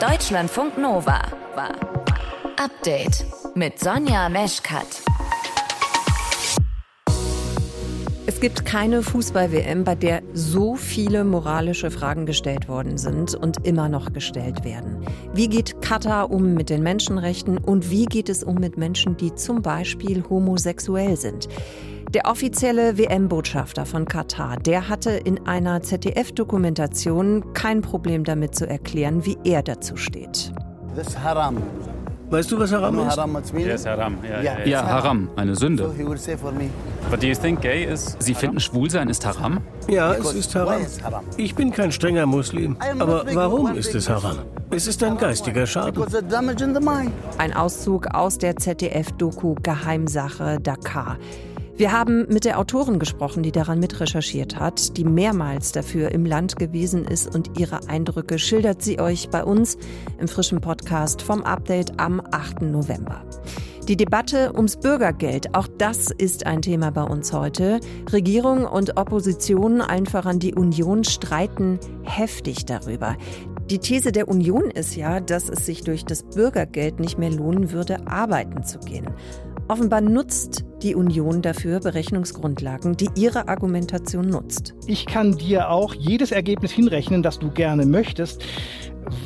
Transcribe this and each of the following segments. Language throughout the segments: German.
Deutschlandfunk Nova war Update mit Sonja Meschkat. Es gibt keine Fußball-WM, bei der so viele moralische Fragen gestellt worden sind und immer noch gestellt werden. Wie geht Katar um mit den Menschenrechten und wie geht es um mit Menschen, die zum Beispiel homosexuell sind? Der offizielle WM-Botschafter von Katar, der hatte in einer ZDF-Dokumentation kein Problem damit zu erklären, wie er dazu steht. Das ist haram. Weißt du, was Haram ist? Yes, Haram. Ja, Yeah. ja, Ja, Haram, eine Sünde. he would say for me. But do you think gay is Sie finden Schwulsein ist Haram? Ja, es ist Haram. Ich bin kein strenger Muslim. Aber warum ist es Haram? Es ist ein geistiger Schaden. Ein Auszug aus der ZDF-Doku Geheimsache Dakar. Wir haben mit der Autorin gesprochen, die daran mitrecherchiert hat, die mehrmals dafür im Land gewesen ist und ihre Eindrücke schildert sie euch bei uns im frischen Podcast vom Update am 8. November. Die Debatte ums Bürgergeld, auch das ist ein Thema bei uns heute. Regierung und Opposition, allen voran die Union, streiten heftig darüber. Die These der Union ist ja, dass es sich durch das Bürgergeld nicht mehr lohnen würde, arbeiten zu gehen. Offenbar nutzt die Union dafür Berechnungsgrundlagen, die ihre Argumentation nutzt. Ich kann dir auch jedes Ergebnis hinrechnen, das du gerne möchtest,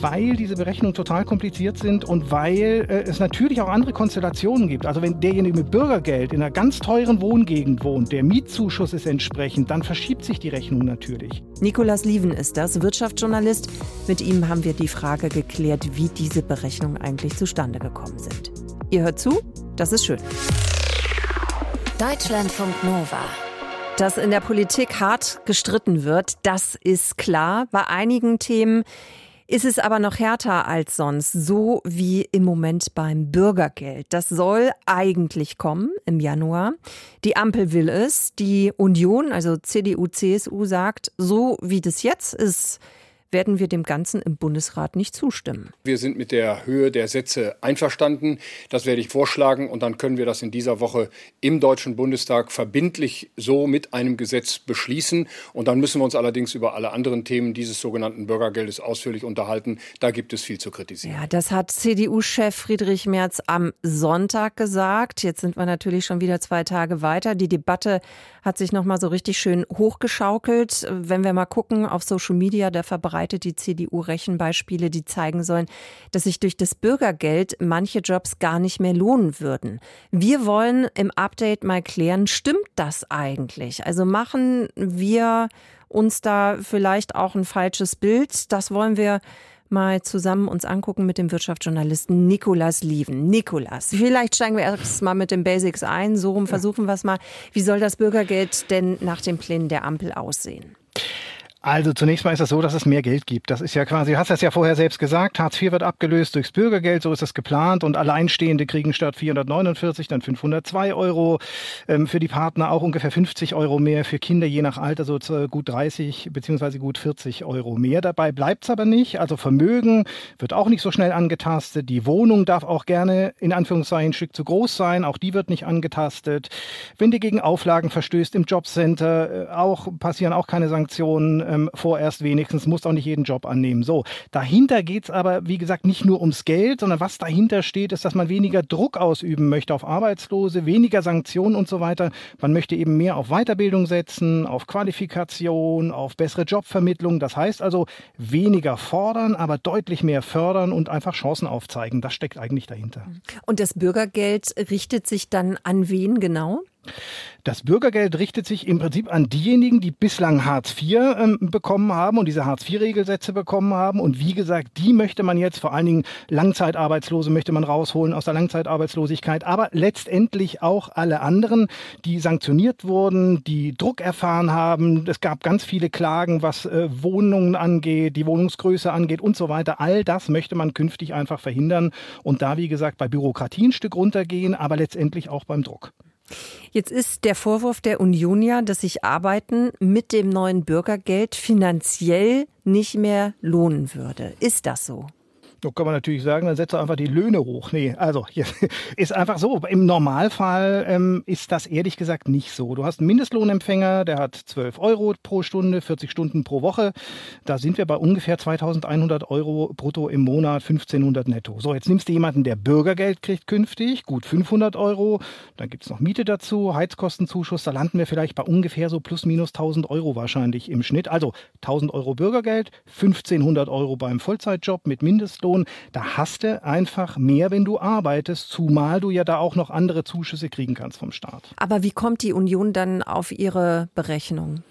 weil diese Berechnungen total kompliziert sind und weil äh, es natürlich auch andere Konstellationen gibt. Also wenn derjenige mit Bürgergeld in einer ganz teuren Wohngegend wohnt, der Mietzuschuss ist entsprechend, dann verschiebt sich die Rechnung natürlich. Nikolas Lieven ist das, Wirtschaftsjournalist. Mit ihm haben wir die Frage geklärt, wie diese Berechnungen eigentlich zustande gekommen sind. Ihr hört zu? Das ist schön. Deutschlandfunk Nova. Dass in der Politik hart gestritten wird, das ist klar. Bei einigen Themen ist es aber noch härter als sonst, so wie im Moment beim Bürgergeld. Das soll eigentlich kommen im Januar. Die Ampel will es. Die Union, also CDU, CSU, sagt, so wie das jetzt ist, werden wir dem Ganzen im Bundesrat nicht zustimmen. Wir sind mit der Höhe der Sätze einverstanden. Das werde ich vorschlagen und dann können wir das in dieser Woche im Deutschen Bundestag verbindlich so mit einem Gesetz beschließen. Und dann müssen wir uns allerdings über alle anderen Themen dieses sogenannten Bürgergeldes ausführlich unterhalten. Da gibt es viel zu kritisieren. Ja, das hat CDU-Chef Friedrich Merz am Sonntag gesagt. Jetzt sind wir natürlich schon wieder zwei Tage weiter. Die Debatte hat sich noch mal so richtig schön hochgeschaukelt. Wenn wir mal gucken auf Social Media, da verbreitet die CDU Rechenbeispiele, die zeigen sollen, dass sich durch das Bürgergeld manche Jobs gar nicht mehr lohnen würden. Wir wollen im Update mal klären, stimmt das eigentlich? Also machen wir uns da vielleicht auch ein falsches Bild? Das wollen wir mal zusammen uns angucken mit dem Wirtschaftsjournalisten Nikolas Lieven. Nikolas, vielleicht steigen wir erst mal mit den Basics ein. So rum versuchen wir es mal. Wie soll das Bürgergeld denn nach den Plänen der Ampel aussehen? Also zunächst mal ist es so, dass es mehr Geld gibt. Das ist ja quasi, du hast das ja vorher selbst gesagt, Hartz IV wird abgelöst durchs Bürgergeld, so ist es geplant und Alleinstehende kriegen statt 449 dann 502 Euro, ähm, für die Partner auch ungefähr 50 Euro mehr, für Kinder je nach Alter so gut 30 beziehungsweise gut 40 Euro mehr. Dabei bleibt's aber nicht, also Vermögen wird auch nicht so schnell angetastet, die Wohnung darf auch gerne in Anführungszeichen ein Stück zu groß sein, auch die wird nicht angetastet. Wenn du gegen Auflagen verstößt im Jobcenter, äh, auch passieren auch keine Sanktionen ähm, vorerst wenigstens, musst auch nicht jeden Job annehmen. So, dahinter geht's aber, wie gesagt, nicht nur ums Geld, sondern was dahinter steht, ist, dass man weniger Druck ausüben möchte auf Arbeitslose, weniger Sanktionen und so weiter. Man möchte eben mehr auf Weiterbildung setzen, auf Qualifikation, auf bessere Jobvermittlung. Das heißt also weniger fordern, aber deutlich mehr fördern und einfach Chancen aufzeigen. Das steckt eigentlich dahinter. Und das Bürgergeld richtet sich dann an wen genau? Das Bürgergeld richtet sich im Prinzip an diejenigen, die bislang Hartz IV ähm, bekommen haben und diese Hartz IV-Regelsätze bekommen haben. Und wie gesagt, die möchte man jetzt, vor allen Dingen Langzeitarbeitslose möchte man rausholen aus der Langzeitarbeitslosigkeit, aber letztendlich auch alle anderen, die sanktioniert wurden, die Druck erfahren haben. Es gab ganz viele Klagen, was äh, Wohnungen angeht, die Wohnungsgröße angeht und so weiter. All das möchte man künftig einfach verhindern und da, wie gesagt, bei Bürokratie ein Stück runtergehen, aber letztendlich auch beim Druck. Jetzt ist der Vorwurf der Union ja, dass sich Arbeiten mit dem neuen Bürgergeld finanziell nicht mehr lohnen würde. Ist das so? Da kann man natürlich sagen, dann setzt er einfach die Löhne hoch. Nee, also hier ist einfach so. Im Normalfall ähm, ist das ehrlich gesagt nicht so. Du hast einen Mindestlohnempfänger, der hat 12 Euro pro Stunde, 40 Stunden pro Woche. Da sind wir bei ungefähr 2100 Euro brutto im Monat, 1500 netto. So, jetzt nimmst du jemanden, der Bürgergeld kriegt künftig, gut 500 Euro. Dann gibt's noch Miete dazu, Heizkostenzuschuss. Da landen wir vielleicht bei ungefähr so plus minus 1000 Euro wahrscheinlich im Schnitt. Also 1000 Euro Bürgergeld, 1500 Euro beim Vollzeitjob mit Mindestlohn. Situation, da hast du einfach mehr, wenn du arbeitest, zumal du ja da auch noch andere Zuschüsse kriegen kannst vom Staat. Aber wie kommt die Union dann auf ihre Berechnung?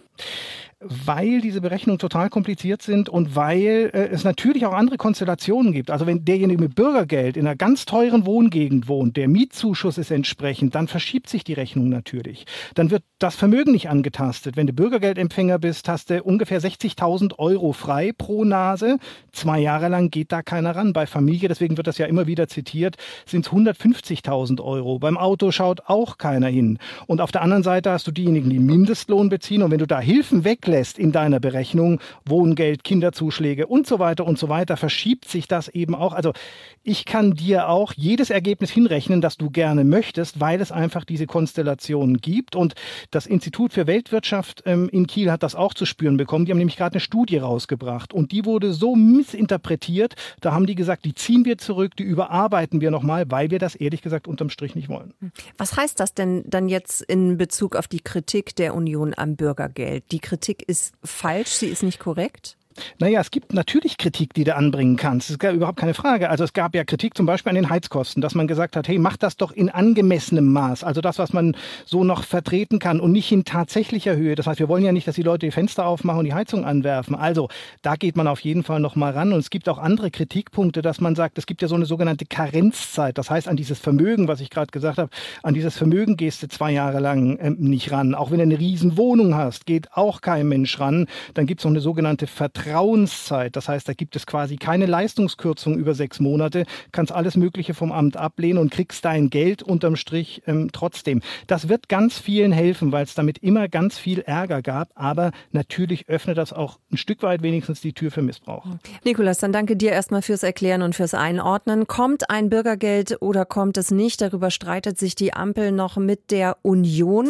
Weil diese Berechnungen total kompliziert sind und weil äh, es natürlich auch andere Konstellationen gibt. Also wenn derjenige mit Bürgergeld in einer ganz teuren Wohngegend wohnt, der Mietzuschuss ist entsprechend, dann verschiebt sich die Rechnung natürlich. Dann wird das Vermögen nicht angetastet. Wenn du Bürgergeldempfänger bist, hast du ungefähr 60.000 Euro frei pro Nase. Zwei Jahre lang geht da keiner ran. Bei Familie, deswegen wird das ja immer wieder zitiert, sind es 150.000 Euro. Beim Auto schaut auch keiner hin. Und auf der anderen Seite hast du diejenigen, die Mindestlohn beziehen. Und wenn du da Hilfen weglässt, weglässt in deiner Berechnung, Wohngeld, Kinderzuschläge und so weiter und so weiter, verschiebt sich das eben auch. Also ich kann dir auch jedes Ergebnis hinrechnen, das du gerne möchtest, weil es einfach diese Konstellationen gibt. Und das Institut für Weltwirtschaft ähm, in Kiel hat das auch zu spüren bekommen. Die haben nämlich gerade eine Studie rausgebracht und die wurde so missinterpretiert. Da haben die gesagt, die ziehen wir zurück, die überarbeiten wir nochmal, weil wir das ehrlich gesagt unterm Strich nicht wollen. Was heißt das denn dann jetzt in Bezug auf die Kritik der Union am Bürgergeld? Die Kritik ist falsch, sie ist nicht korrekt? Naja, es gibt natürlich Kritik, die du anbringen kannst. Das ist überhaupt keine Frage. Also es gab ja Kritik zum Beispiel an den Heizkosten, dass man gesagt hat, hey, mach das doch in angemessenem Maß. Also das, was man so noch vertreten kann und nicht in tatsächlicher Höhe. Das heißt, wir wollen ja nicht, dass die Leute die Fenster aufmachen und die Heizung anwerfen. Also da geht man auf jeden Fall noch mal ran. Und es gibt auch andere Kritikpunkte, dass man sagt, es gibt ja so eine sogenannte Karenzzeit. Das heißt, an dieses Vermögen, was ich gerade gesagt habe, an dieses Vermögen gehst du zwei Jahre lang ähm, nicht ran. Auch wenn du eine riesen Wohnung hast, geht auch kein Mensch ran. Dann gibt es noch eine sogenannte Vertragskraft. Vertrauenszeit. Das heißt, da gibt es quasi keine Leistungskürzung über sechs Monate, kannst alles Mögliche vom Amt ablehnen und kriegst dein Geld unterm Strich ähm, trotzdem. Das wird ganz vielen helfen, weil es damit immer ganz viel Ärger gab. Aber natürlich öffnet das auch ein Stück weit wenigstens die Tür für Missbrauch. Nikolas, dann danke dir erstmal fürs Erklären und fürs Einordnen. Kommt ein Bürgergeld oder kommt es nicht? Darüber streitet sich die Ampel noch mit der Union.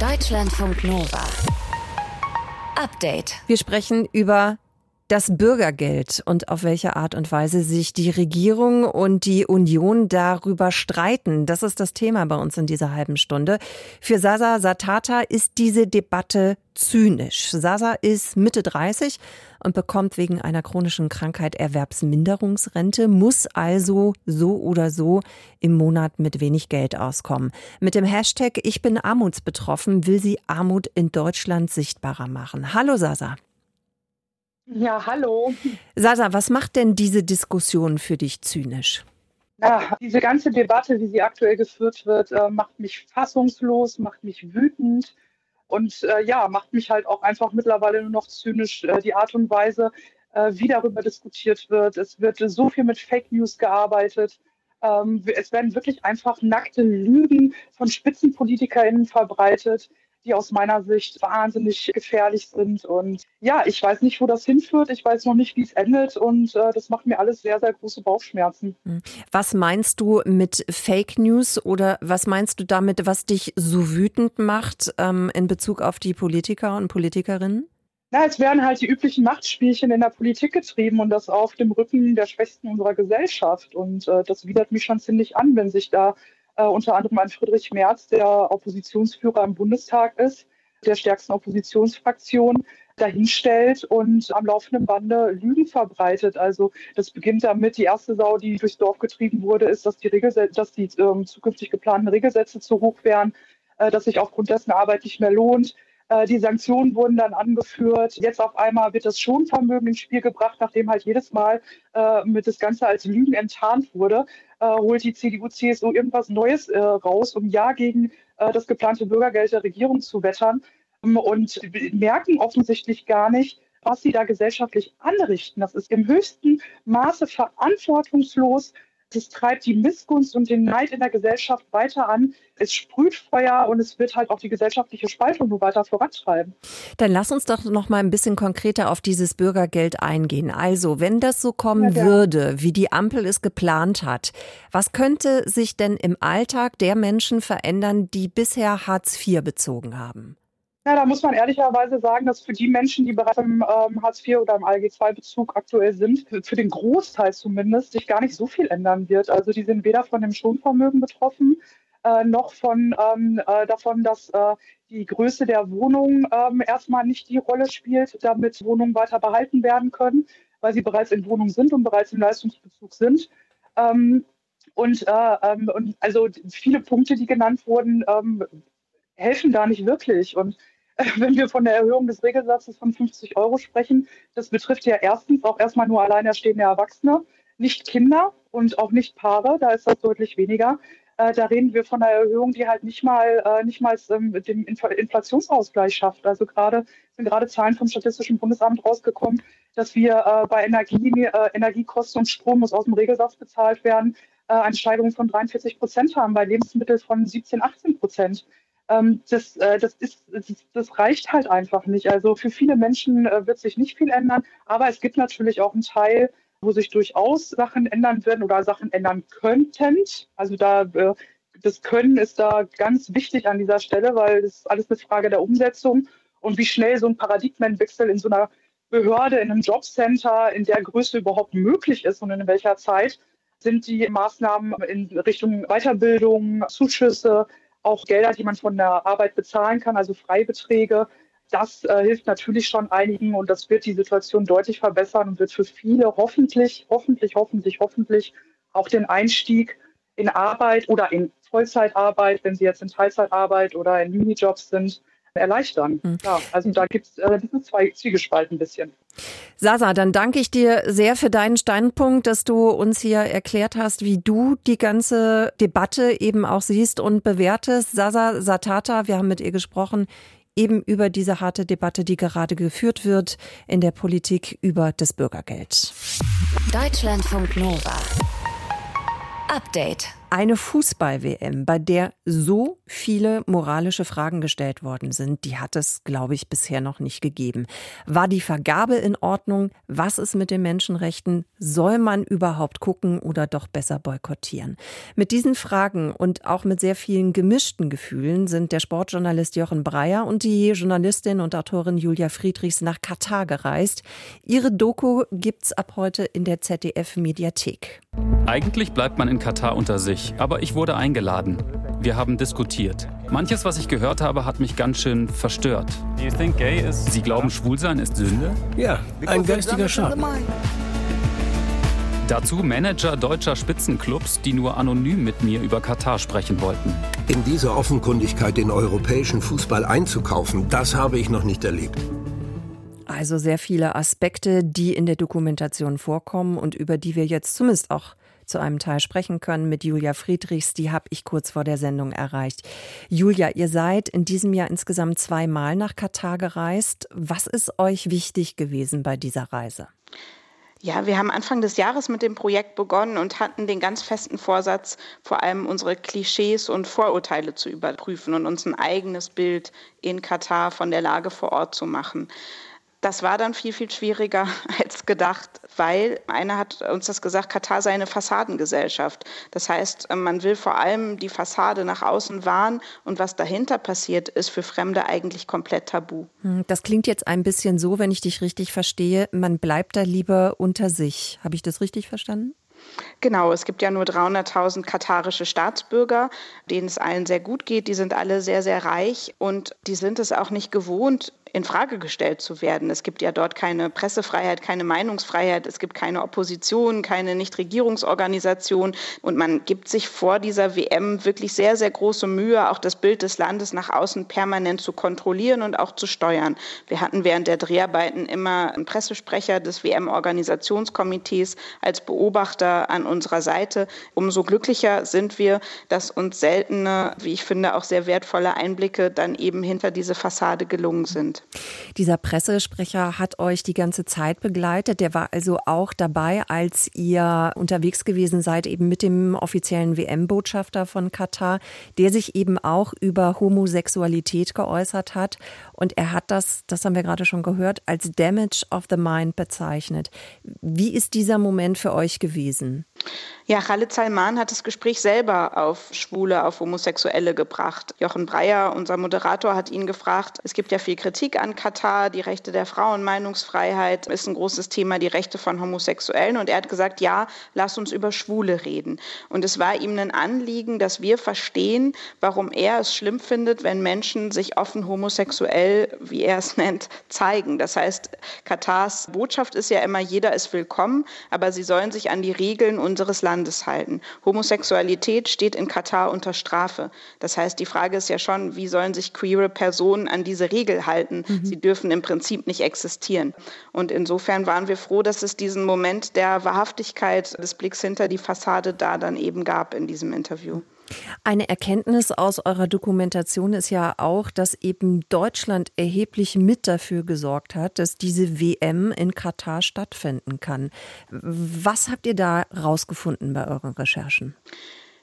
Deutschlandfunk Nova. Update. Wir sprechen über das Bürgergeld und auf welche Art und Weise sich die Regierung und die Union darüber streiten. Das ist das Thema bei uns in dieser halben Stunde. Für Sasa Satata ist diese Debatte zynisch. Sasa ist Mitte 30 und bekommt wegen einer chronischen Krankheit Erwerbsminderungsrente, muss also so oder so im Monat mit wenig Geld auskommen. Mit dem Hashtag Ich bin armutsbetroffen will sie Armut in Deutschland sichtbarer machen. Hallo Sasa. Ja, hallo. Sasa, was macht denn diese Diskussion für dich zynisch? Ja, diese ganze Debatte, wie sie aktuell geführt wird, äh, macht mich fassungslos, macht mich wütend und äh, ja, macht mich halt auch einfach mittlerweile nur noch zynisch. Äh, die Art und Weise, wie darüber diskutiert wird. Es wird so viel mit Fake News gearbeitet. Ähm, es werden wirklich einfach nackte Lügen von SpitzenpolitikerInnen verbreitet die aus meiner Sicht wahnsinnig gefährlich sind. Und ja, ich weiß nicht, wo das hinführt. Ich weiß noch nicht, wie es endet. Und äh, das macht mir alles sehr, sehr große Bauchschmerzen. Hm. Was meinst du mit Fake News oder was meinst du damit, was dich so wütend macht ähm, in Bezug auf die Politiker und Politikerinnen? Na, es werden halt die üblichen Machtspielchen in der Politik getrieben und das auf dem Rücken der Schwächsten unserer Gesellschaft. Und äh, das widert mich schon ziemlich an, wenn sich da unter anderem an Friedrich Merz, der Oppositionsführer im Bundestag ist, der stärksten Oppositionsfraktion, dahinstellt und am laufenden Bande Lügen verbreitet. Also das beginnt damit, die erste Sau, die durchs Dorf getrieben wurde, ist, dass die, Regelsätze, dass die ähm, zukünftig geplanten Regelsätze zu hoch wären, äh, dass sich aufgrund dessen Arbeit nicht mehr lohnt. Äh, die Sanktionen wurden dann angeführt. Jetzt auf einmal wird das Schonvermögen ins Spiel gebracht, nachdem halt jedes Mal äh, mit das Ganze als Lügen enttarnt wurde äh, holt die CDU, CSU irgendwas Neues äh, raus, um ja gegen äh, das geplante Bürgergeld der Regierung zu wettern ähm, und merken offensichtlich gar nicht, was sie da gesellschaftlich anrichten. Das ist im höchsten Maße verantwortungslos, Das treibt die Missgunst und den Neid in der Gesellschaft weiter an. Es sprüht Feuer und es wird halt auch die gesellschaftliche Spaltung nur weiter vorantreiben. Dann lass uns doch noch mal ein bisschen konkreter auf dieses Bürgergeld eingehen. Also, wenn das so kommen Ja, würde, wie die Ampel es geplant hat, was könnte sich denn im Alltag der Menschen verändern, die bisher Hartz IV bezogen haben? Ja, da muss man ehrlicherweise sagen, dass für die Menschen, die bereits im ähm, Hartz IV oder im ALG-II-Bezug aktuell sind, für, für den Großteil zumindest, sich gar nicht so viel ändern wird. Also die sind weder von dem Schonvermögen betroffen, äh, noch von ähm, äh, davon, dass äh, die Größe der Wohnung ähm, erstmal nicht die Rolle spielt, damit Wohnungen weiter behalten werden können, weil sie bereits in Wohnung sind und bereits im Leistungsbezug sind. Ähm, und, äh, ähm, und also viele Punkte, die genannt wurden, ähm, helfen da nicht wirklich. Und wenn wir von der Erhöhung des Regelsatzes von 50 Euro sprechen, das betrifft ja erstens auch erstmal nur alleinerstehende Erwachsene, nicht Kinder und auch nicht Paare, da ist das deutlich weniger. Äh, da reden wir von einer Erhöhung, die halt nicht mal, äh, nicht mal ähm, den Infl Inflationsausgleich schafft. Also gerade sind gerade Zahlen vom Statistischen Bundesamt rausgekommen, dass wir äh, bei Energie, Energiekosten und Strom muss aus dem Regelsatz bezahlt werden, eine Steigerung von 43 Prozent haben, bei Lebensmitteln von 17, 18 Prozent. Ähm, das, äh, das, ist, das, das reicht halt einfach nicht. Also für viele Menschen äh, wird sich nicht viel ändern, aber es gibt natürlich auch einen Teil, wo sich durchaus Sachen ändern werden oder Sachen ändern könnten. Also da äh, das Können ist da ganz wichtig an dieser Stelle, weil das ist alles eine Frage der Umsetzung und wie schnell so ein Paradigmenwechsel in so einer Behörde, in einem Jobcenter in der Größe überhaupt möglich ist und in welcher Zeit sind die Maßnahmen in Richtung Weiterbildung, Zuschüsse, auch Gelder, die man von der Arbeit bezahlen kann, also Freibeträge. Das äh, hilft natürlich schon einigen und das wird die Situation deutlich verbessern und wird für viele hoffentlich, hoffentlich, hoffentlich, hoffentlich auch den Einstieg in Arbeit oder in Vollzeitarbeit, wenn sie jetzt in Teilzeitarbeit oder in Minijobs sind, erleichtern. Mhm. Ja, also da gibt es äh, diese zwei Zwiegespalten ein bisschen. Sasa, dann danke ich dir sehr für deinen Standpunkt, dass du uns hier erklärt hast, wie du die ganze Debatte eben auch siehst und bewertest. Sasa Satata, wir haben mit ihr gesprochen, eben über diese harte Debatte, die gerade geführt wird in der Politik über das Bürgergeld. Deutschlandfunk Nova. Update. Eine Fußball-WM, bei der so viele moralische Fragen gestellt worden sind, die hat es, glaube ich, bisher noch nicht gegeben. War die Vergabe in Ordnung? Was ist mit den Menschenrechten? Soll man überhaupt gucken oder doch besser boykottieren? Mit diesen Fragen und auch mit sehr vielen gemischten Gefühlen sind der Sportjournalist Jochen Breyer und die Journalistin und Autorin Julia Friedrichs nach Katar gereist. Ihre Doku gibt's ab heute in der ZDF-Mediathek. Eigentlich bleibt man in Katar unter sich, aber ich wurde eingeladen. Wir haben diskutiert. Manches, was ich gehört habe, hat mich ganz schön verstört. Sie glauben, Schwulsein ist Sünde? Ja, ein geistiger Schaden. Dazu Manager deutscher Spitzenclubs, die nur anonym mit mir über Katar sprechen wollten. In dieser Offenkundigkeit den europäischen Fußball einzukaufen, das habe ich noch nicht erlebt. Also sehr viele Aspekte, die in der Dokumentation vorkommen und über die wir jetzt zumindest auch zu einem Teil sprechen können mit Julia Friedrichs. Die habe ich kurz vor der Sendung erreicht. Julia, ihr seid in diesem Jahr insgesamt zweimal nach Katar gereist. Was ist euch wichtig gewesen bei dieser Reise? Ja, wir haben Anfang des Jahres mit dem Projekt begonnen und hatten den ganz festen Vorsatz, vor allem unsere Klischees und Vorurteile zu überprüfen und uns ein eigenes Bild in Katar von der Lage vor Ort zu machen. Das war dann viel, viel schwieriger als gedacht, weil einer hat uns das gesagt, Katar sei eine Fassadengesellschaft. Das heißt, man will vor allem die Fassade nach außen wahren und was dahinter passiert, ist für Fremde eigentlich komplett tabu. Hm, Das klingt jetzt ein bisschen so, wenn ich dich richtig verstehe, man bleibt da lieber unter sich. Habe ich das richtig verstanden? Genau, es gibt ja nur 300.000 katarische Staatsbürger, denen es allen sehr gut geht. Die sind alle sehr, sehr reich und die sind es auch nicht gewohnt, in Frage gestellt zu werden. Es gibt ja dort keine Pressefreiheit, keine Meinungsfreiheit, es gibt keine Opposition, keine Nichtregierungsorganisation und man gibt sich vor dieser WM wirklich sehr, sehr große Mühe, auch das Bild des Landes nach außen permanent zu kontrollieren und auch zu steuern. Wir hatten während der Dreharbeiten immer einen Pressesprecher des WM-Organisationskomitees als Beobachter an unserer Seite. Umso glücklicher sind wir, dass uns seltene, wie ich finde, auch sehr wertvolle Einblicke dann eben hinter diese Fassade gelungen sind. Sind. Dieser Pressesprecher hat euch die ganze Zeit begleitet. Der war also auch dabei, als ihr unterwegs gewesen seid, eben mit dem offiziellen WM-Botschafter von Katar, der sich eben auch über Homosexualität geäußert hat. Und er hat das, das haben wir gerade schon gehört, als Damage of the Mind bezeichnet. Wie ist dieser Moment für euch gewesen? Ja, Khalid Salman hat das Gespräch selber auf Schwule, auf Homosexuelle gebracht. Jochen Breyer, unser Moderator, hat ihn gefragt, es gibt ja viel Kritik an Katar, die Rechte der Frauen, Meinungsfreiheit ist ein großes Thema, die Rechte von Homosexuellen. Und er hat gesagt, ja, lass uns über Schwule reden. Und es war ihm ein Anliegen, dass wir verstehen, warum er es schlimm findet, wenn Menschen sich offen homosexuell, wie er es nennt, zeigen. Das heißt, Katars Botschaft ist ja immer, jeder ist willkommen, aber sie sollen sich an die Regeln unseres Landes halten. Homosexualität steht in Katar unter Strafe. Das heißt, die Frage ist ja schon, wie sollen sich queere Personen an diese Regel halten? Mhm. Sie dürfen im Prinzip nicht existieren. Und insofern waren wir froh, dass es diesen Moment der Wahrhaftigkeit des Blicks hinter die Fassade da dann eben gab in diesem Interview. Eine Erkenntnis aus eurer Dokumentation ist ja auch, dass eben Deutschland erheblich mit dafür gesorgt hat, dass diese WM in Katar stattfinden kann. Was habt ihr da rausgefunden bei euren Recherchen?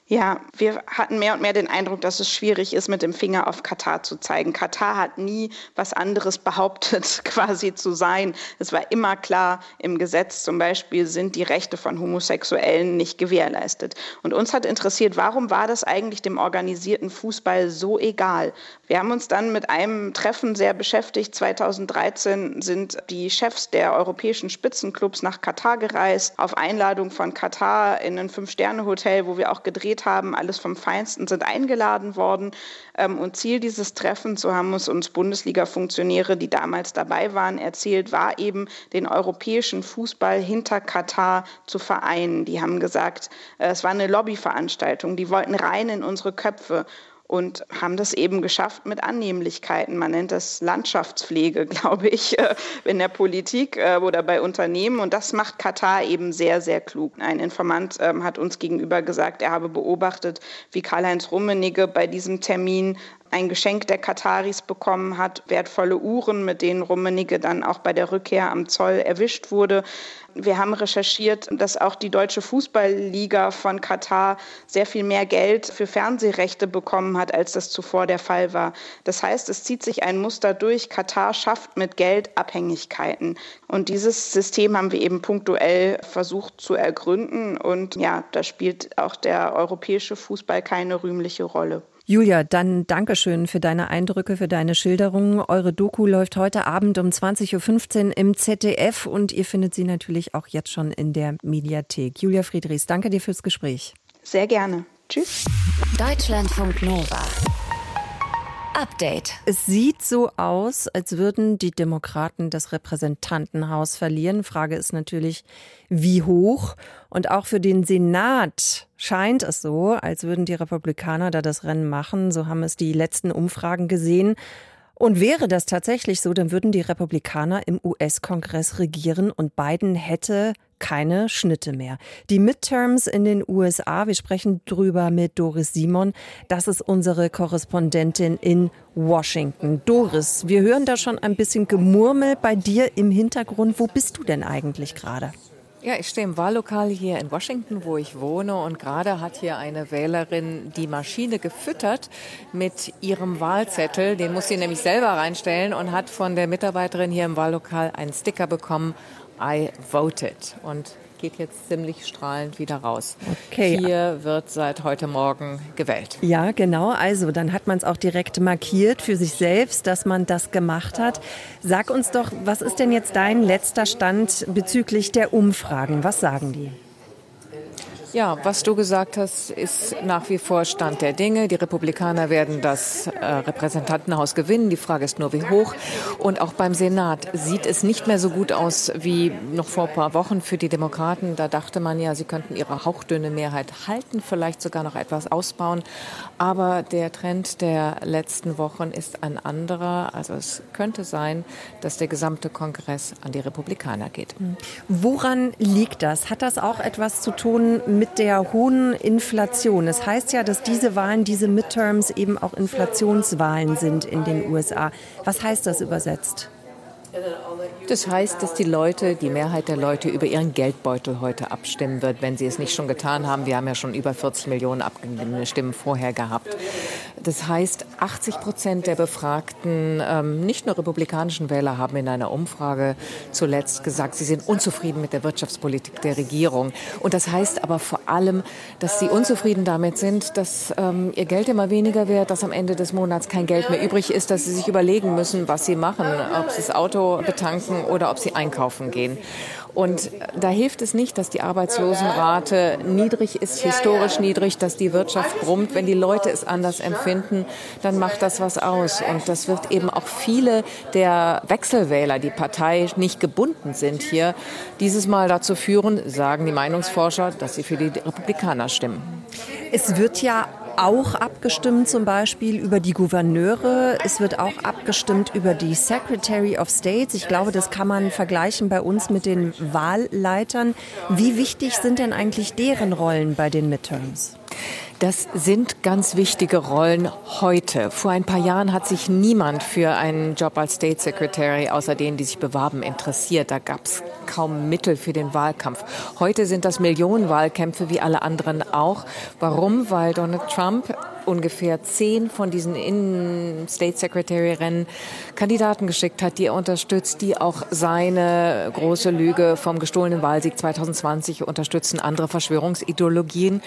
Ja, wir hatten mehr und mehr den Eindruck, dass es schwierig ist, mit dem Finger auf Katar zu zeigen. Katar hat nie was anderes behauptet, quasi zu sein. Es war immer klar, im Gesetz zum Beispiel sind die Rechte von Homosexuellen nicht gewährleistet. Und uns hat interessiert, warum war das eigentlich dem organisierten Fußball so egal? Wir haben uns dann mit einem Treffen sehr beschäftigt. 2013 sind die Chefs der europäischen Spitzenclubs nach Katar gereist, auf Einladung von Katar in ein Fünf-Sterne-Hotel, wo wir auch gedreht haben. Alles vom Feinsten sind eingeladen worden. Ähm, und Ziel dieses Treffens, so haben es uns Bundesliga-Funktionäre, die damals dabei waren, erzählt, war eben, den europäischen Fußball hinter Katar zu vereinen. Die haben gesagt, äh, es war eine Lobbyveranstaltung. Die wollten rein in unsere Köpfe und haben das eben geschafft mit Annehmlichkeiten. Man nennt das Landschaftspflege, glaube ich, äh, in der Politik äh, oder bei Unternehmen. Und das macht Katar eben sehr, sehr klug. Ein Informant ähm, hat uns gegenüber gesagt, er habe beobachtet, wie Karl-Heinz Rummenigge bei diesem Termin ein Geschenk der Kataris bekommen hat, wertvolle Uhren, mit denen Rummenigge dann auch bei der Rückkehr am Zoll erwischt wurde. Wir haben recherchiert, dass auch die Deutsche Fußballliga von Katar sehr viel mehr Geld für Fernsehrechte bekommen hat, als das zuvor der Fall war. Das heißt, es zieht sich ein Muster durch. Katar schafft mit Geld Abhängigkeiten. Und dieses System haben wir eben punktuell versucht zu ergründen. Und ja, da spielt auch der europäische Fußball keine rühmliche Rolle. Julia, dann Dankeschön für deine Eindrücke, für deine Schilderungen. Eure Doku läuft heute Abend um 20.15 Uhr im ZDF und ihr findet sie natürlich auch jetzt schon in der Mediathek. Julia Friedrichs, danke dir fürs Gespräch. Sehr gerne. Tschüss. Deutschlandfunk Nova. Update. Es sieht so aus, als würden die Demokraten das Repräsentantenhaus verlieren. Frage ist natürlich, wie hoch? Und auch für den Senat scheint es so, als würden die Republikaner da das Rennen machen. So haben es die letzten Umfragen gesehen. Und wäre das tatsächlich so, dann würden die Republikaner im US-Kongress regieren und Biden hätte keine Schnitte mehr. Die Midterms in den USA, wir sprechen drüber mit Doris Simon. Das ist unsere Korrespondentin in Washington. Doris, wir hören da schon ein bisschen Gemurmel bei dir im Hintergrund. Wo bist du denn eigentlich gerade? Ja, ich stehe im Wahllokal hier in Washington, wo ich wohne. Und gerade hat hier eine Wählerin die Maschine gefüttert mit ihrem Wahlzettel. Den muss sie nämlich selber reinstellen und hat von der Mitarbeiterin hier im Wahllokal einen Sticker bekommen. I voted. Und geht jetzt ziemlich strahlend wieder raus. Okay. Hier wird seit heute Morgen gewählt. Ja, genau. Also dann hat man es auch direkt markiert für sich selbst, dass man das gemacht hat. Sag uns doch, was ist denn jetzt dein letzter Stand bezüglich der Umfragen? Was sagen die? Ja, was du gesagt hast, ist nach wie vor Stand der Dinge. Die Republikaner werden das äh, Repräsentantenhaus gewinnen. Die Frage ist nur, wie hoch. Und auch beim Senat sieht es nicht mehr so gut aus wie noch vor ein paar Wochen für die Demokraten. Da dachte man ja, sie könnten ihre hauchdünne Mehrheit halten, vielleicht sogar noch etwas ausbauen. Aber der Trend der letzten Wochen ist ein anderer. Also es könnte sein, dass der gesamte Kongress an die Republikaner geht. Woran liegt das? Hat das auch etwas zu tun mit mit der hohen Inflation. Es das heißt ja, dass diese Wahlen, diese Midterms eben auch Inflationswahlen sind in den USA. Was heißt das übersetzt? Das heißt, dass die Leute, die Mehrheit der Leute über ihren Geldbeutel heute abstimmen wird, wenn sie es nicht schon getan haben. Wir haben ja schon über 40 Millionen abgegebene Stimmen vorher gehabt. Das heißt, 80 Prozent der befragten, ähm, nicht nur republikanischen Wähler, haben in einer Umfrage zuletzt gesagt, sie sind unzufrieden mit der Wirtschaftspolitik der Regierung. Und das heißt aber vor allem, dass sie unzufrieden damit sind, dass ähm, ihr Geld immer weniger wird, dass am Ende des Monats kein Geld mehr übrig ist, dass sie sich überlegen müssen, was sie machen, ob sie das Auto betanken oder ob sie einkaufen gehen. Und da hilft es nicht, dass die Arbeitslosenrate niedrig ist, historisch niedrig, dass die Wirtschaft brummt. Wenn die Leute es anders empfinden, dann macht das was aus. Und das wird eben auch viele der Wechselwähler, die Partei nicht gebunden sind hier, dieses Mal dazu führen, sagen die Meinungsforscher, dass sie für die Republikaner stimmen. Es wird ja auch abgestimmt, zum Beispiel über die Gouverneure. Es wird auch abgestimmt über die Secretary of States. Ich glaube, das kann man vergleichen bei uns mit den Wahlleitern. Wie wichtig sind denn eigentlich deren Rollen bei den Midterms? Das sind ganz wichtige Rollen heute. Vor ein paar Jahren hat sich niemand für einen Job als State Secretary außer denen, die sich bewarben, interessiert. Da gab es kaum Mittel für den Wahlkampf. Heute sind das Millionenwahlkämpfe wie alle anderen auch. Warum? Weil Donald Trump ungefähr zehn von diesen in State Secretary Rennen Kandidaten geschickt hat, die er unterstützt, die auch seine große Lüge vom gestohlenen Wahlsieg 2020 unterstützen, andere Verschwörungsideologien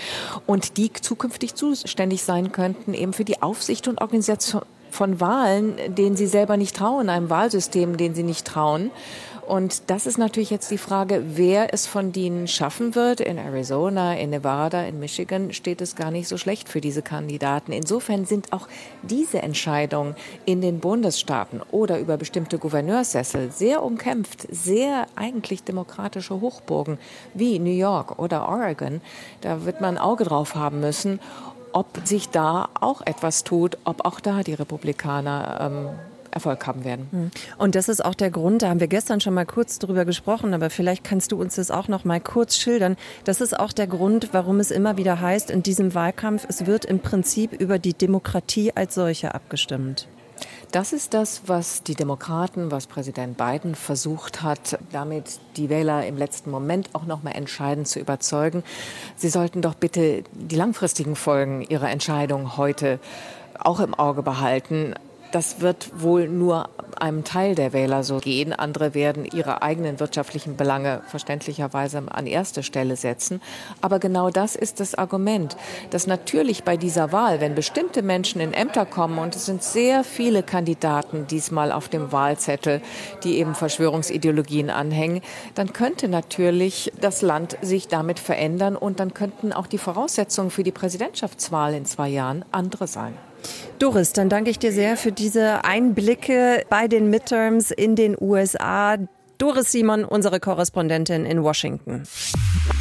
und die zukünftig zuständig sein könnten eben für die Aufsicht und Organisation von Wahlen, denen sie selber nicht trauen, einem Wahlsystem, denen sie nicht trauen. Und das ist natürlich jetzt die Frage, wer es von denen schaffen wird. In Arizona, in Nevada, in Michigan steht es gar nicht so schlecht für diese Kandidaten. Insofern sind auch diese Entscheidungen in den Bundesstaaten oder über bestimmte Gouverneurssessel sehr umkämpft, sehr eigentlich demokratische Hochburgen wie New York oder Oregon. Da wird man ein Auge drauf haben müssen, ob sich da auch etwas tut, ob auch da die Republikaner ähm, Erfolg haben werden. Hm. Und das ist auch der Grund, da haben wir gestern schon mal kurz drüber gesprochen, aber vielleicht kannst du uns das auch noch mal kurz schildern. Das ist auch der Grund, warum es immer wieder heißt in diesem Wahlkampf, es wird im Prinzip über die Demokratie als solche abgestimmt. Das ist das, was die Demokraten, was Präsident Biden versucht hat, damit die Wähler im letzten Moment auch noch mal entscheidend zu überzeugen. Sie sollten doch bitte die langfristigen Folgen ihrer Entscheidung heute auch im Auge behalten. Das wird wohl nur einem Teil der Wähler so gehen. Andere werden ihre eigenen wirtschaftlichen Belange verständlicherweise an erste Stelle setzen. Aber genau das ist das Argument, dass natürlich bei dieser Wahl, wenn bestimmte Menschen in Ämter kommen, und es sind sehr viele Kandidaten diesmal auf dem Wahlzettel, die eben Verschwörungsideologien anhängen, dann könnte natürlich das Land sich damit verändern und dann könnten auch die Voraussetzungen für die Präsidentschaftswahl in zwei Jahren andere sein. Doris, dann danke ich dir sehr für diese Einblicke bei den Midterms in den USA. Doris Simon, unsere Korrespondentin in Washington.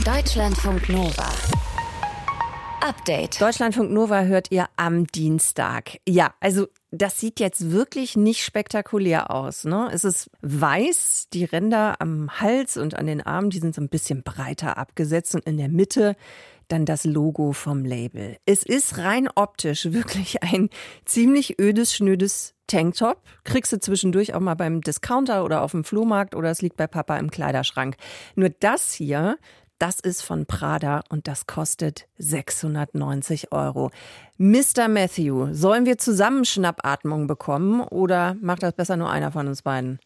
Deutschlandfunk Nova. Update. Deutschlandfunk Nova hört ihr am Dienstag. Ja, also das sieht jetzt wirklich nicht spektakulär aus. Ne? Es ist weiß, die Ränder am Hals und an den Armen, die sind so ein bisschen breiter abgesetzt und in der Mitte dann das Logo vom Label. Es ist rein optisch wirklich ein ziemlich ödes, schnödes Tanktop. Kriegst du zwischendurch auch mal beim Discounter oder auf dem Flohmarkt oder es liegt bei Papa im Kleiderschrank. Nur das hier, das ist von Prada und das kostet 690 Euro. Mr. Matthew, sollen wir zusammen Schnappatmung bekommen oder macht das besser nur einer von uns beiden?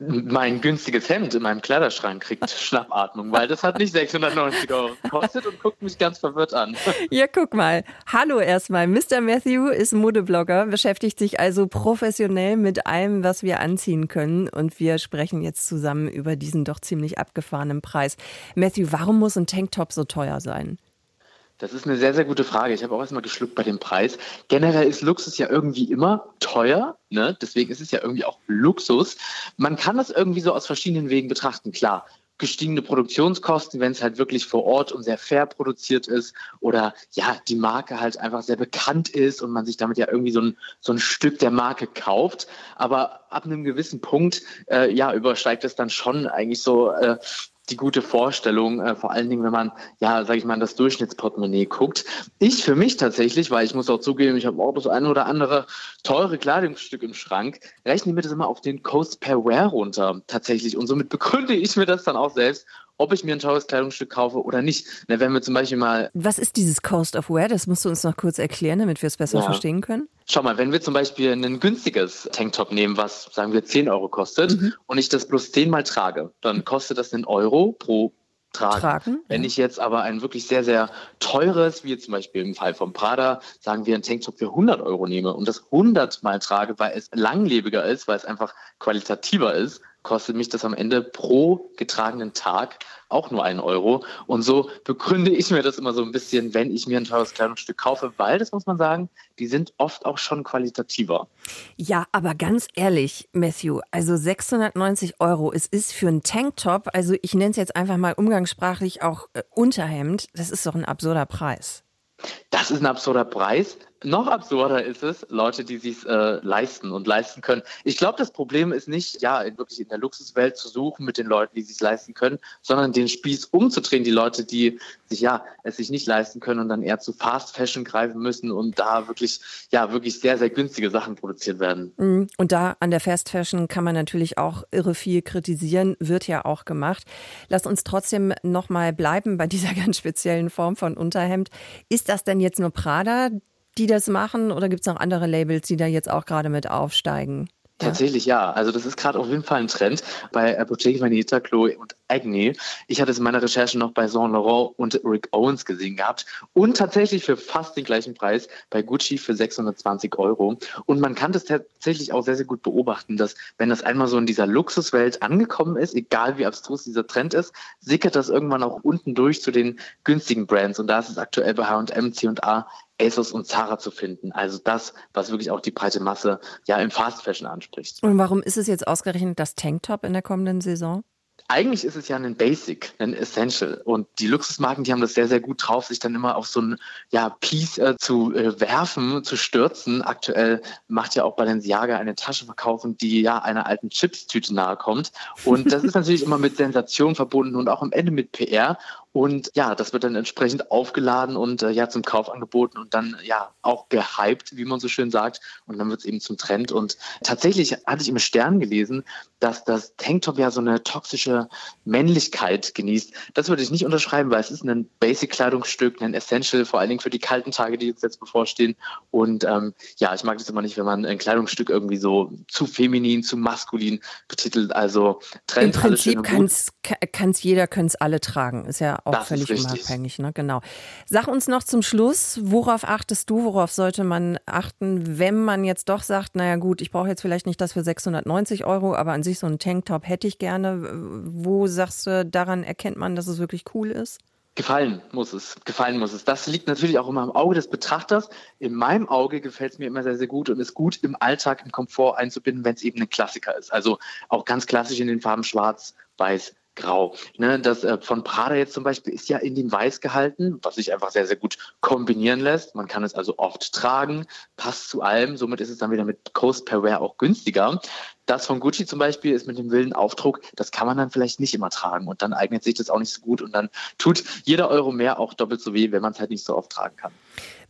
Mein günstiges Hemd in meinem Kleiderschrank kriegt Schnappatmung, weil das hat nicht 690 Euro gekostet und guckt mich ganz verwirrt an. Ja, guck mal. Hallo erstmal. Mr. Matthew ist Modeblogger, beschäftigt sich also professionell mit allem, was wir anziehen können. Und wir sprechen jetzt zusammen über diesen doch ziemlich abgefahrenen Preis. Matthew, warum muss ein Tanktop so teuer sein? Das ist eine sehr, sehr gute Frage. Ich habe auch erstmal geschluckt bei dem Preis. Generell ist Luxus ja irgendwie immer teuer. Ne? Deswegen ist es ja irgendwie auch Luxus. Man kann das irgendwie so aus verschiedenen Wegen betrachten. Klar, gestiegene Produktionskosten, wenn es halt wirklich vor Ort und sehr fair produziert ist oder ja, die Marke halt einfach sehr bekannt ist und man sich damit ja irgendwie so ein, so ein Stück der Marke kauft. Aber ab einem gewissen Punkt, äh, ja, übersteigt es dann schon eigentlich so äh, die gute Vorstellung, äh, vor allen Dingen, wenn man, ja, sage ich mal, das Durchschnittsportemonnaie guckt. Ich für mich tatsächlich, weil ich muss auch zugeben, ich habe auch das eine oder andere teure Kleidungsstück im Schrank, rechne mir das immer auf den Cost per Wear runter tatsächlich. Und somit begründe ich mir das dann auch selbst ob ich mir ein teures Kleidungsstück kaufe oder nicht. Na, wenn wir zum Beispiel mal. Was ist dieses Cost of Wear? Das musst du uns noch kurz erklären, damit wir es besser ja. verstehen können. Schau mal, wenn wir zum Beispiel ein günstiges Tanktop nehmen, was sagen wir 10 Euro kostet, mhm. und ich das bloß 10 mal trage, dann kostet das einen Euro pro Tragen. tragen. Wenn ich jetzt aber ein wirklich sehr, sehr teures, wie zum Beispiel im Fall von Prada, sagen wir ein Tanktop für 100 Euro nehme und das 100 mal trage, weil es langlebiger ist, weil es einfach qualitativer ist, kostet mich das am Ende pro getragenen Tag auch nur einen Euro. Und so begründe ich mir das immer so ein bisschen, wenn ich mir ein teures Kleidungsstück kaufe, weil, das muss man sagen, die sind oft auch schon qualitativer. Ja, aber ganz ehrlich, Matthew, also 690 Euro, es ist für einen Tanktop, also ich nenne es jetzt einfach mal umgangssprachlich auch äh, Unterhemd, das ist doch ein absurder Preis. Das ist ein absurder Preis. Noch absurder ist es, Leute, die sich äh, leisten und leisten können. Ich glaube, das Problem ist nicht, ja, wirklich in der Luxuswelt zu suchen mit den Leuten, die sich leisten können, sondern den Spieß umzudrehen, die Leute, die sich ja es sich nicht leisten können und dann eher zu Fast Fashion greifen müssen und da wirklich ja wirklich sehr sehr günstige Sachen produziert werden. Mhm. Und da an der Fast Fashion kann man natürlich auch irre viel kritisieren, wird ja auch gemacht. Lass uns trotzdem noch mal bleiben bei dieser ganz speziellen Form von Unterhemd. Ist das denn jetzt nur Prada? Die das machen oder gibt es noch andere Labels, die da jetzt auch gerade mit aufsteigen? Tatsächlich ja. Also das ist gerade auf jeden Fall ein Trend bei Apotheke Vanita, Chloe und Agni. Ich hatte es in meiner Recherche noch bei Saint Laurent und Rick Owens gesehen gehabt und tatsächlich für fast den gleichen Preis bei Gucci für 620 Euro. Und man kann das tatsächlich auch sehr, sehr gut beobachten, dass wenn das einmal so in dieser Luxuswelt angekommen ist, egal wie abstrus dieser Trend ist, sickert das irgendwann auch unten durch zu den günstigen Brands. Und da ist es aktuell bei H&M, C&A ASOS und Zara zu finden. Also das, was wirklich auch die breite Masse ja im Fast Fashion anspricht. Und warum ist es jetzt ausgerechnet das Tanktop in der kommenden Saison? eigentlich ist es ja ein Basic, ein Essential. Und die Luxusmarken, die haben das sehr, sehr gut drauf, sich dann immer auf so ein ja, Piece äh, zu äh, werfen, zu stürzen. Aktuell macht ja auch Balenciaga eine Tasche verkaufen, die ja einer alten Chips-Tüte nahe kommt. Und das ist natürlich immer mit Sensation verbunden und auch am Ende mit PR. Und ja, das wird dann entsprechend aufgeladen und äh, ja zum Kauf angeboten und dann ja auch gehypt, wie man so schön sagt. Und dann wird es eben zum Trend. Und tatsächlich hatte ich im Stern gelesen, dass das Tanktop ja so eine toxische Männlichkeit genießt. Das würde ich nicht unterschreiben, weil es ist ein Basic-Kleidungsstück, ein Essential, vor allen Dingen für die kalten Tage, die uns jetzt bevorstehen. Und ähm, ja, ich mag das immer nicht, wenn man ein Kleidungsstück irgendwie so zu feminin, zu maskulin betitelt. Also Trend. Im Prinzip kann es jeder, können es alle tragen. Ist ja auch das völlig unabhängig, ne? Genau. Sag uns noch zum Schluss, worauf achtest du, worauf sollte man achten, wenn man jetzt doch sagt, naja gut, ich brauche jetzt vielleicht nicht das für 690 Euro, aber an sich so einen Tanktop hätte ich gerne. Wo sagst du, daran erkennt man, dass es wirklich cool ist? Gefallen muss es, gefallen muss es. Das liegt natürlich auch immer im Auge des Betrachters. In meinem Auge gefällt es mir immer sehr, sehr gut und ist gut im Alltag, im Komfort einzubinden, wenn es eben ein Klassiker ist. Also auch ganz klassisch in den Farben Schwarz, Weiß, grau. Ne, das äh, von Prada jetzt zum Beispiel ist ja in dem Weiß gehalten, was sich einfach sehr, sehr gut kombinieren lässt. Man kann es also oft tragen, passt zu allem. Somit ist es dann wieder mit Coast per Wear auch günstiger. Das von Gucci zum Beispiel ist mit dem wilden Aufdruck, das kann man dann vielleicht nicht immer tragen und dann eignet sich das auch nicht so gut und dann tut jeder Euro mehr auch doppelt so weh, wenn man es halt nicht so oft tragen kann.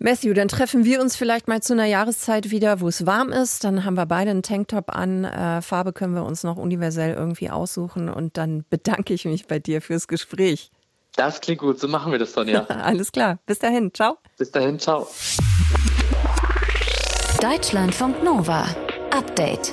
Matthew, dann treffen wir uns vielleicht mal zu einer Jahreszeit wieder, wo es warm ist. Dann haben wir beide einen Tanktop an. Äh, Farbe können wir uns noch universell irgendwie aussuchen und dann bedanke ich mich bei dir fürs Gespräch. Das klingt gut, so machen wir das, Sonja. Alles klar. Bis dahin, ciao. Bis dahin, ciao. Deutschlandfunk Nova. Update.